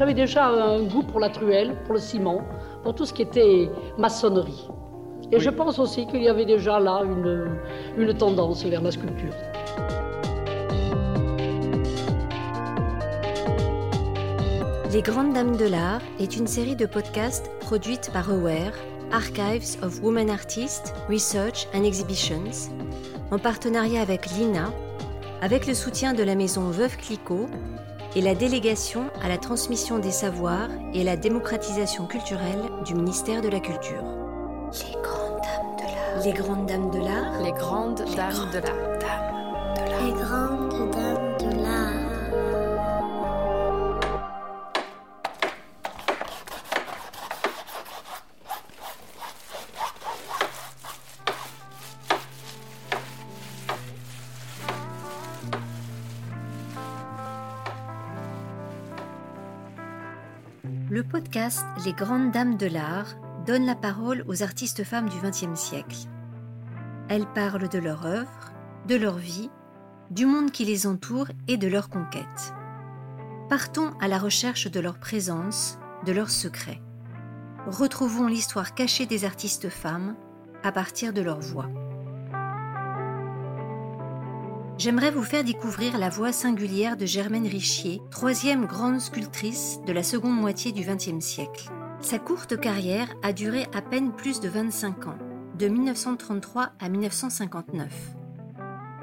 J'avais déjà un goût pour la truelle, pour le ciment, pour tout ce qui était maçonnerie. Et je pense aussi qu'il y avait déjà là une, une tendance vers la sculpture. Les Grandes Dames de l'Art est une série de podcasts produite par Aware, Archives of Women Artists, Research and Exhibitions, en partenariat avec l'INA, avec le soutien de la maison Veuve Clicquot et la délégation à la transmission des savoirs et la démocratisation culturelle du ministère de la Culture. Les grandes dames de l'art. Les grandes dames de l'art. Les grandes dames de l'art. Les grandes dames Le podcast Les Grandes Dames de l'Art donne la parole aux artistes femmes du XXe siècle. Elles parlent de leur œuvre, de leur vie, du monde qui les entoure et de leurs conquêtes. Partons à la recherche de leur présence, de leurs secrets. Retrouvons l'histoire cachée des artistes femmes à partir de leur voix. J'aimerais vous faire découvrir la voix singulière de Germaine Richier, troisième grande sculptrice de la seconde moitié du XXe siècle. Sa courte carrière a duré à peine plus de 25 ans, de 1933 à 1959.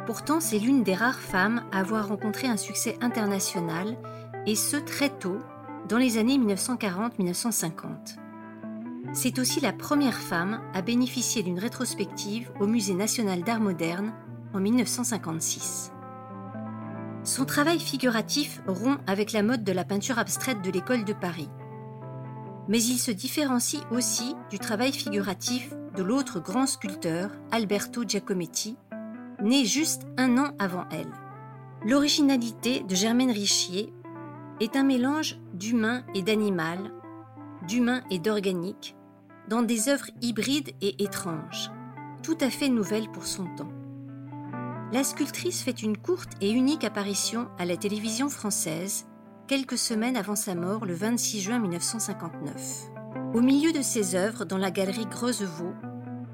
Pourtant, c'est l'une des rares femmes à avoir rencontré un succès international, et ce très tôt, dans les années 1940-1950. C'est aussi la première femme à bénéficier d'une rétrospective au Musée national d'art moderne en 1956. Son travail figuratif rompt avec la mode de la peinture abstraite de l'école de Paris. Mais il se différencie aussi du travail figuratif de l'autre grand sculpteur, Alberto Giacometti, né juste un an avant elle. L'originalité de Germaine Richier est un mélange d'humain et d'animal, d'humain et d'organique, dans des œuvres hybrides et étranges, tout à fait nouvelles pour son temps la sculptrice fait une courte et unique apparition à la télévision française quelques semaines avant sa mort le 26 juin 1959. Au milieu de ses œuvres dans la galerie Greuzevaux,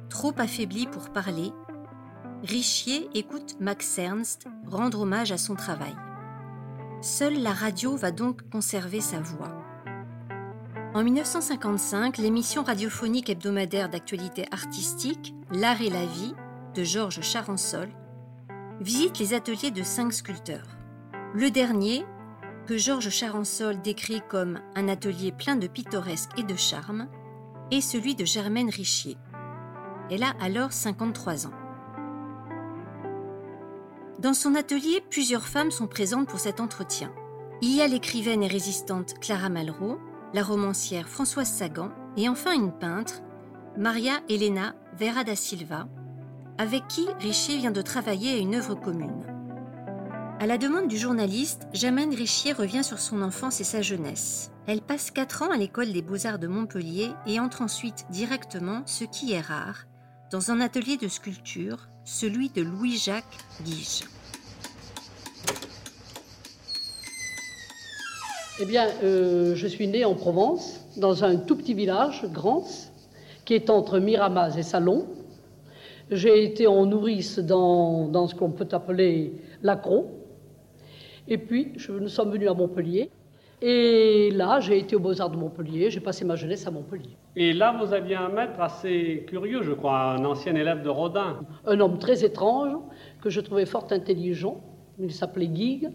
trop affaiblie pour parler, Richier écoute Max Ernst rendre hommage à son travail. Seule la radio va donc conserver sa voix. En 1955, l'émission radiophonique hebdomadaire d'actualité artistique L'art et la vie de Georges Charansol visite les ateliers de cinq sculpteurs. Le dernier, que Georges Charansol décrit comme un atelier plein de pittoresque et de charme, est celui de Germaine Richier. Elle a alors 53 ans. Dans son atelier, plusieurs femmes sont présentes pour cet entretien. Il y a l'écrivaine et résistante Clara Malraux, la romancière Françoise Sagan et enfin une peintre, Maria Elena Vera da Silva, avec qui Richier vient de travailler à une œuvre commune. À la demande du journaliste, Germaine Richier revient sur son enfance et sa jeunesse. Elle passe 4 ans à l'école des beaux-arts de Montpellier et entre ensuite directement, ce qui est rare, dans un atelier de sculpture, celui de Louis-Jacques Guige. Eh bien, euh, je suis née en Provence, dans un tout petit village, Grans, qui est entre Miramas et Salon, j'ai été en nourrice dans, dans ce qu'on peut appeler l'accro. Et puis, je, nous sommes venus à Montpellier. Et là, j'ai été aux Beaux-Arts de Montpellier. J'ai passé ma jeunesse à Montpellier. Et là, vous aviez un maître assez curieux, je crois, un ancien élève de Rodin. Un homme très étrange, que je trouvais fort intelligent. Il s'appelait Guigues.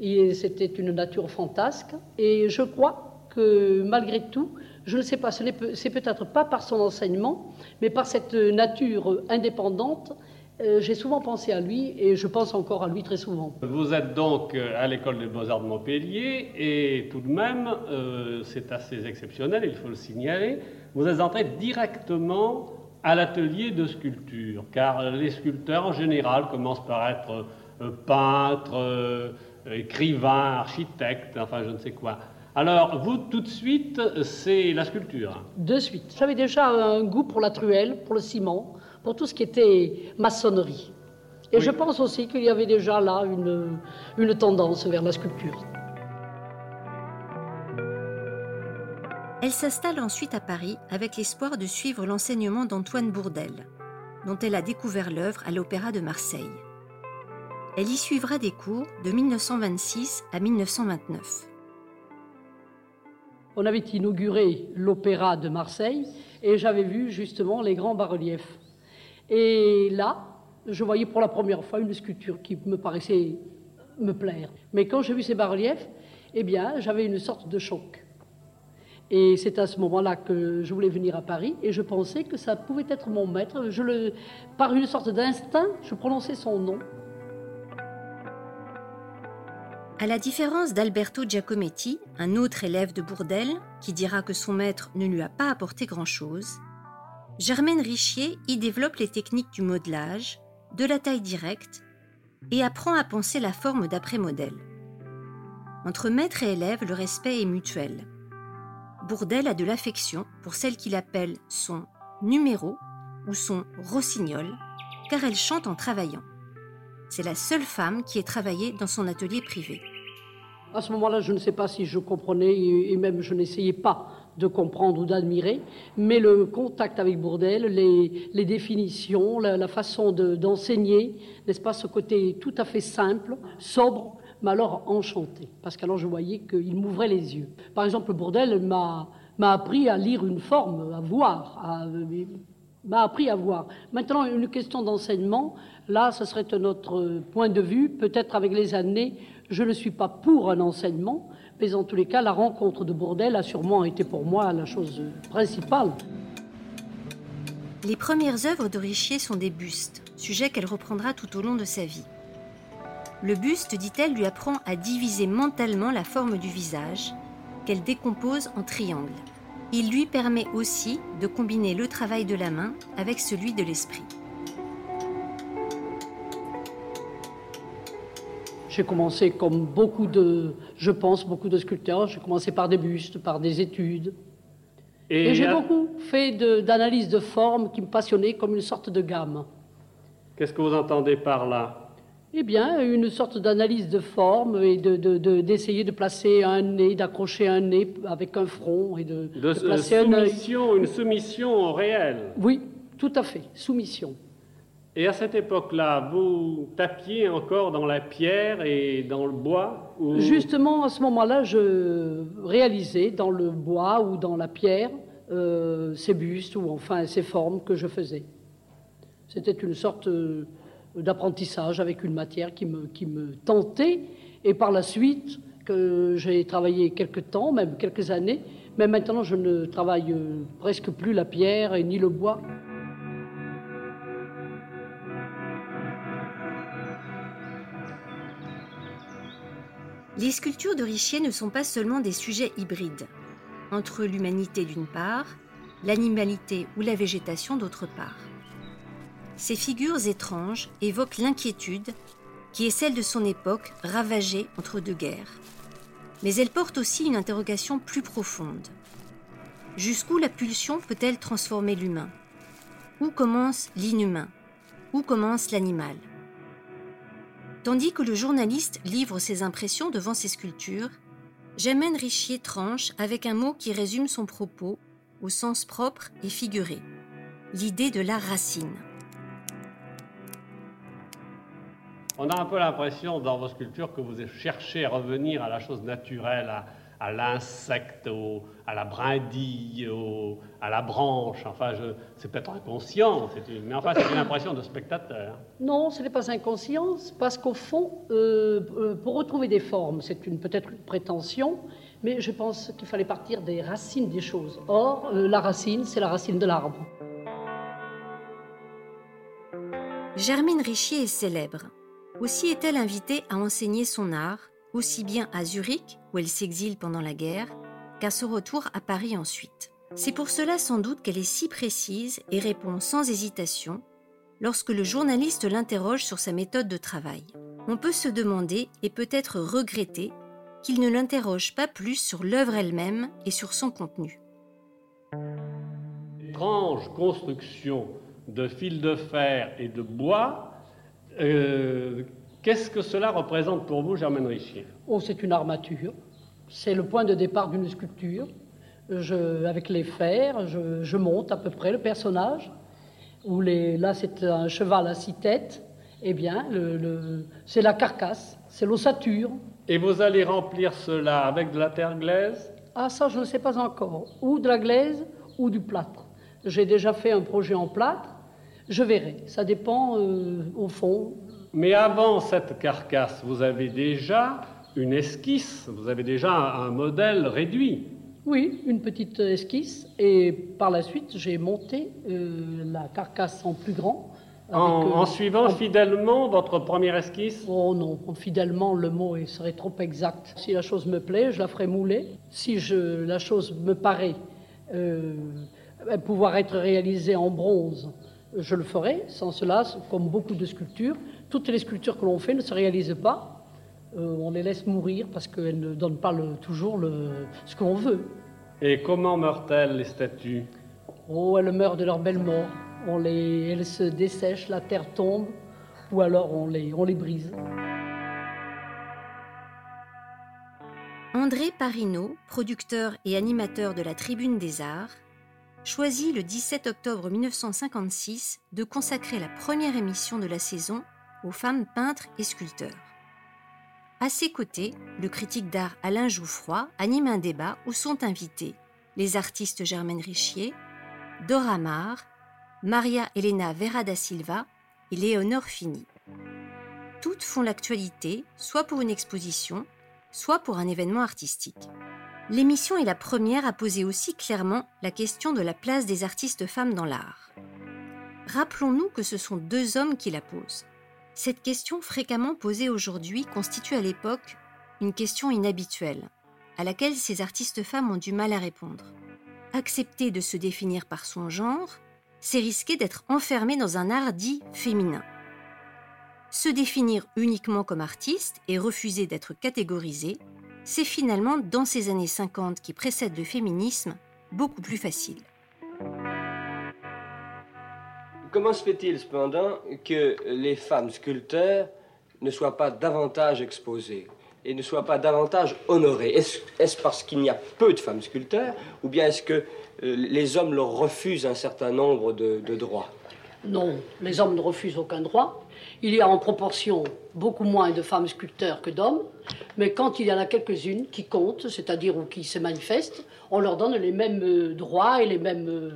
Et c'était une nature fantasque. Et je crois que malgré tout, je ne sais pas, c'est peut-être pas par son enseignement, mais par cette nature indépendante. Euh, j'ai souvent pensé à lui et je pense encore à lui très souvent. Vous êtes donc euh, à l'école des beaux-arts de Montpellier et tout de même, euh, c'est assez exceptionnel, il faut le signaler, vous êtes entré directement à l'atelier de sculpture, car les sculpteurs en général commencent par être peintres, écrivains, architectes, enfin je ne sais quoi. Alors, vous, tout de suite, c'est la sculpture De suite. J'avais déjà un goût pour la truelle, pour le ciment, pour tout ce qui était maçonnerie. Et je pense aussi qu'il y avait déjà là une, une tendance vers la sculpture. Elle s'installe ensuite à Paris avec l'espoir de suivre l'enseignement d'Antoine Bourdelle, dont elle a découvert l'œuvre à l'Opéra de Marseille. Elle y suivra des cours de 1926 à 1929. On avait inauguré l'Opéra de Marseille et j'avais vu justement les grands bas-reliefs. Et là, je voyais pour la première fois une sculpture qui me paraissait me plaire. Mais quand j'ai vu ces bas-reliefs, eh bien, j'avais une sorte de choc. Et c'est à ce moment-là que je voulais venir à Paris et je pensais que ça pouvait être mon maître. Je le, par une sorte d'instinct, je prononçais son nom. À la différence d'Alberto Giacometti, un autre élève de Bourdelle, qui dira que son maître ne lui a pas apporté grand-chose, Germaine Richier y développe les techniques du modelage, de la taille directe, et apprend à penser la forme d'après modèle. Entre maître et élève, le respect est mutuel. Bourdelle a de l'affection pour celle qu'il appelle son numéro ou son rossignol, car elle chante en travaillant. C'est la seule femme qui ait travaillé dans son atelier privé. À ce moment-là, je ne sais pas si je comprenais et même je n'essayais pas de comprendre ou d'admirer, mais le contact avec Bourdelle, les, définitions, la, façon d'enseigner, n'est-ce pas, ce côté tout à fait simple, sobre, m'a alors enchanté, parce qu'alors je voyais qu'il m'ouvrait les yeux. Par exemple, Bourdelle m'a appris à lire une forme, à voir, m'a appris à voir. Maintenant, une question d'enseignement, là, ce serait un autre point de vue. Peut-être avec les années, je ne suis pas pour un enseignement, mais en tous les cas, la rencontre de Bourdelle a sûrement été pour moi la chose principale. Les premières œuvres de Richier sont des bustes, sujet qu'elle reprendra tout au long de sa vie. Le buste, dit-elle, lui apprend à diviser mentalement la forme du visage, qu'elle décompose en triangles. Il lui permet aussi de combiner le travail de la main avec celui de l'esprit. J'ai commencé comme beaucoup de, je pense, beaucoup de sculpteurs, j'ai commencé par des bustes, par des études. Et, j'ai beaucoup fait d'analyse de, forme qui me passionnait comme une sorte de gamme. Qu'est-ce que vous entendez par là? Eh bien, une sorte d'analyse de forme et d'essayer de, placer un nez, d'accrocher un nez avec un front et de, de placer soumission, Une soumission au réel. Oui, tout à fait, soumission. Et à cette époque-là, vous tapiez encore dans la pierre et dans le bois Justement, à ce moment-là, je réalisais dans le bois ou dans la pierre euh, ces bustes ou enfin ces formes que je faisais. C'était une sorte... Euh, d'apprentissage avec une matière qui me, qui tentait. Et par la suite, que j'ai travaillé quelques temps, même quelques années, mais maintenant je ne travaille euh, presque plus la pierre et ni le bois. Les sculptures de Richier ne sont pas seulement des sujets hybrides, entre l'humanité d'une part, l'animalité ou la végétation d'autre part. Ces figures étranges évoquent l'inquiétude qui est celle de son époque ravagée entre deux guerres. Mais elles portent aussi une interrogation plus profonde. Jusqu'où la pulsion peut-elle transformer l'humain? Où commence l'inhumain? Où commence l'animal? Tandis que le journaliste livre ses impressions devant ses sculptures, Germaine Richier tranche avec un mot qui résume son propos au sens propre et figuré l'idée de la racine. On a un peu l'impression dans vos sculptures que vous cherchez à revenir à la chose naturelle, à, l'insecte, à la brindille, à la branche. Enfin, c'est peut-être inconscient, mais enfin, c'est une impression de spectateur. Non, ce n'est pas inconscient, parce qu'au fond, euh, euh, pour retrouver des formes, c'est peut-être une prétention, mais je pense qu'il fallait partir des racines des choses. Or, euh, la racine, c'est la racine de l'arbre. Germine Richier est célèbre. Aussi est-elle invitée à enseigner son art, aussi bien à Zurich, où elle s'exile pendant la guerre, qu'à son retour à Paris ensuite. C'est pour cela sans doute qu'elle est si précise et répond sans hésitation lorsque le journaliste l'interroge sur sa méthode de travail. On peut se demander et peut-être regretter qu'il ne l'interroge pas plus sur l'œuvre elle-même et sur son contenu. Étrange construction de fils de fer et de bois euh, qu'est-ce que cela représente pour vous, Germaine Richier? Oh, c'est une armature. C'est le point de départ d'une sculpture. Je, avec les fers, je, je monte à peu près le personnage. Où les, là, c'est un cheval à six têtes. Eh bien, le, le- c'est la carcasse, c'est l'ossature. Et vous allez remplir cela avec de la terre glaise? Ah, ça, je ne sais pas encore. Ou de la glaise ou du plâtre. J'ai déjà fait un projet en plâtre. Je verrai. Ça dépend, euh, au fond. Mais avant cette carcasse, vous avez déjà une esquisse, vous avez déjà un, un modèle réduit. Oui, une petite esquisse. Et par la suite, j'ai monté euh, la carcasse en plus grand. avec, En, euh, en suivant en- fidèlement votre première esquisse? Oh non, fidèlement, le mot serait trop exact. Si la chose me plaît, je la ferai mouler. Si je, la chose me paraît pouvoir être réalisée en bronze, je le ferai. Sans cela, comme beaucoup de sculptures, toutes les sculptures que l'on fait ne se réalisent pas. Euh, on les laisse mourir parce qu'elles ne donnent pas le- toujours le- ce qu'on veut. Et comment meurent-elles, les statues? Oh, elles meurent de leur belle mort. On les, elles se dessèchent, la terre tombe, ou alors on les, on les brise. André Parino, producteur et animateur de la Tribune des Arts, choisit le 17 octobre 1956 de consacrer la première émission de la saison aux femmes peintres et sculpteurs. À ses côtés, le critique d'art Alain Jouffroy anime un débat où sont invités les artistes Germaine Richier, Dora Maar, Maria Elena Vera da Silva et Léonore Fini. Toutes font l'actualité, soit pour une exposition, soit pour un événement artistique. L'émission est la première à poser aussi clairement la question de la place des artistes femmes dans l'art. Rappelons-nous que ce sont deux hommes qui la posent. Cette question fréquemment posée aujourd'hui constitue à l'époque une question inhabituelle, à laquelle ces artistes femmes ont du mal à répondre. Accepter de se définir par son genre, c'est risquer d'être enfermé dans un art dit féminin. Se définir uniquement comme artiste et refuser d'être catégorisé, c'est finalement, dans ces années 50 qui précèdent le féminisme, beaucoup plus facile. Comment se fait-il cependant que les femmes sculpteurs ne soient pas davantage exposées et ne soient pas davantage honorées? Est-ce parce qu'il y a peu de femmes sculpteurs ou bien est-ce que euh, les hommes leur refusent un certain nombre de, de droits? Non, les hommes ne refusent aucun droit. Il y a en proportion beaucoup moins de femmes sculpteurs que d'hommes, mais quand il y en a quelques-unes qui comptent, c'est-à-dire ou qui se manifestent, on leur donne les mêmes euh, droits et les mêmes, euh,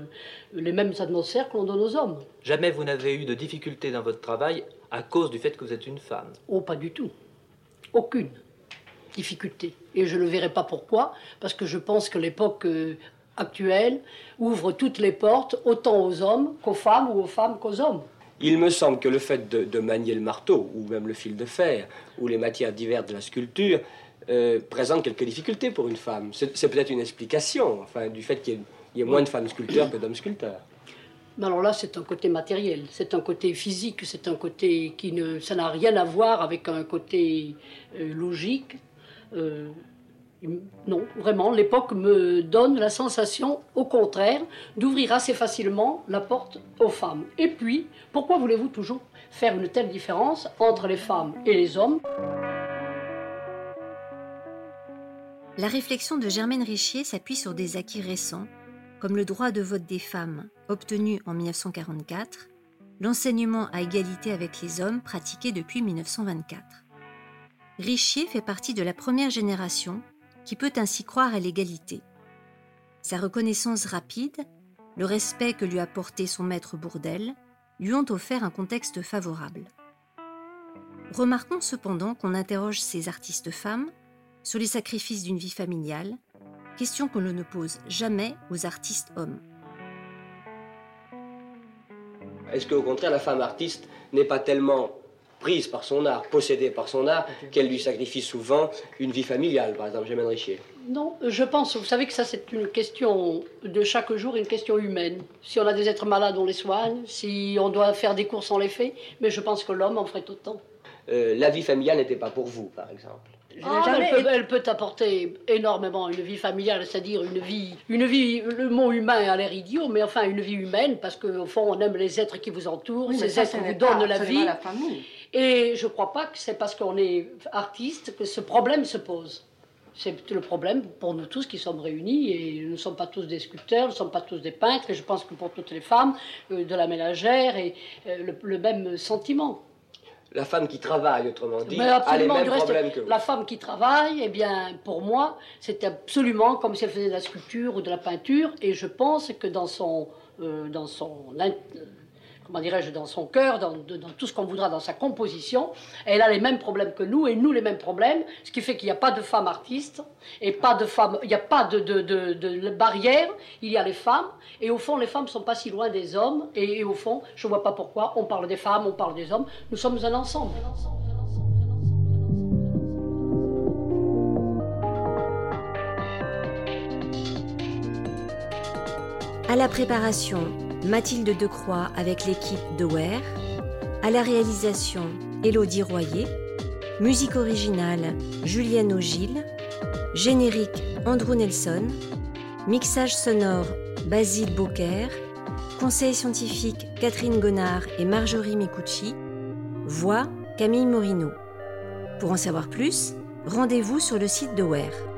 les mêmes atmosphères que l'on donne aux hommes. Jamais vous n'avez eu de difficultés dans votre travail à cause du fait que vous êtes une femme. Oh, pas du tout. Aucune difficulté. Et je ne verrai pas pourquoi, parce que je pense que l'époque euh, actuelle ouvre toutes les portes, autant aux hommes qu'aux femmes ou aux femmes qu'aux hommes. Il me semble que le fait de, manier le marteau ou même le fil de fer ou les matières diverses de la sculpture euh, présente quelques difficultés pour une femme. C'est peut-être une explication enfin, du fait qu'il y y ait moins de femmes sculpteurs que d'hommes sculpteurs. Alors là, c'est un côté matériel, c'est un côté physique, c'est un côté qui ne, ça n'a rien à voir avec un côté euh, logique. Euh, non, vraiment, l'époque me donne la sensation, au contraire, d'ouvrir assez facilement la porte aux femmes. Et puis, pourquoi voulez-vous toujours faire une telle différence entre les femmes et les hommes? La réflexion de Germaine Richier s'appuie sur des acquis récents, comme le droit de vote des femmes, obtenu en 1944, l'enseignement à égalité avec les hommes pratiqué depuis 1924. Richier fait partie de la première génération qui peut ainsi croire à l'égalité. Sa reconnaissance rapide, le respect que lui a porté son maître Bourdelle, lui ont offert un contexte favorable. Remarquons cependant qu'on interroge ces artistes femmes sur les sacrifices d'une vie familiale, question que l'on ne pose jamais aux artistes hommes. Est-ce qu'au contraire, la femme artiste n'est pas tellement prise par son art, possédée par son art, qu'elle lui sacrifie souvent une vie familiale, par exemple, Germaine Richier Non, je pense, vous savez que ça c'est une question de chaque jour, une question humaine. Si on a des êtres malades, on les soigne. Si on doit faire des courses, on les fait. Mais je pense que l'homme en ferait autant. Euh, La vie familiale n'était pas pour vous, par exemple. Ah, jamais elle, peut, elle peut apporter énormément une vie familiale, c'est-à-dire une vie, une vie. Le mot humain a l'air idiot, mais enfin une vie humaine, parce qu'au fond on aime les êtres qui vous entourent, Oui, ces ça, êtres vous donnent pas la vie. la famille. Et je ne crois pas que c'est parce qu'on est artiste que ce problème se pose. C'est le problème pour nous tous qui sommes réunis et nous ne sommes pas tous des sculpteurs, nous ne sommes pas tous des peintres et je pense que pour toutes les femmes euh, de la ménagère et euh, le, le même sentiment. La femme qui travaille, autrement dit, Mais a les mêmes du reste, problèmes que vous. la femme qui travaille, eh bien, pour moi, c'est absolument comme si elle faisait de la sculpture ou de la peinture, et je pense que dans son, euh, dans son, comment dirais-je, dans son cœur, dans, tout ce qu'on voudra dans sa composition, elle a les mêmes problèmes que nous, et nous les mêmes problèmes, ce qui fait qu'il n'y a pas de femme artiste, et pas de femme, il n'y a pas de, de, barrière, il y a les femmes, et au fond, les femmes ne sont pas si loin des hommes, et au fond, je ne vois pas pourquoi, on parle des femmes, on parle des hommes, nous sommes un ensemble. À la préparation, Mathilde Decroix avec l'équipe de Ware. À la réalisation, Élodie Royer. Musique originale, Julienne Ogil. Générique, Andrew Nelson. Mixage sonore, Basile Beaucaire. Conseil scientifique, Catherine Gonard et Marjorie Micucci. Voix, Camille Morino. Pour en savoir plus, rendez-vous sur le site de Ware.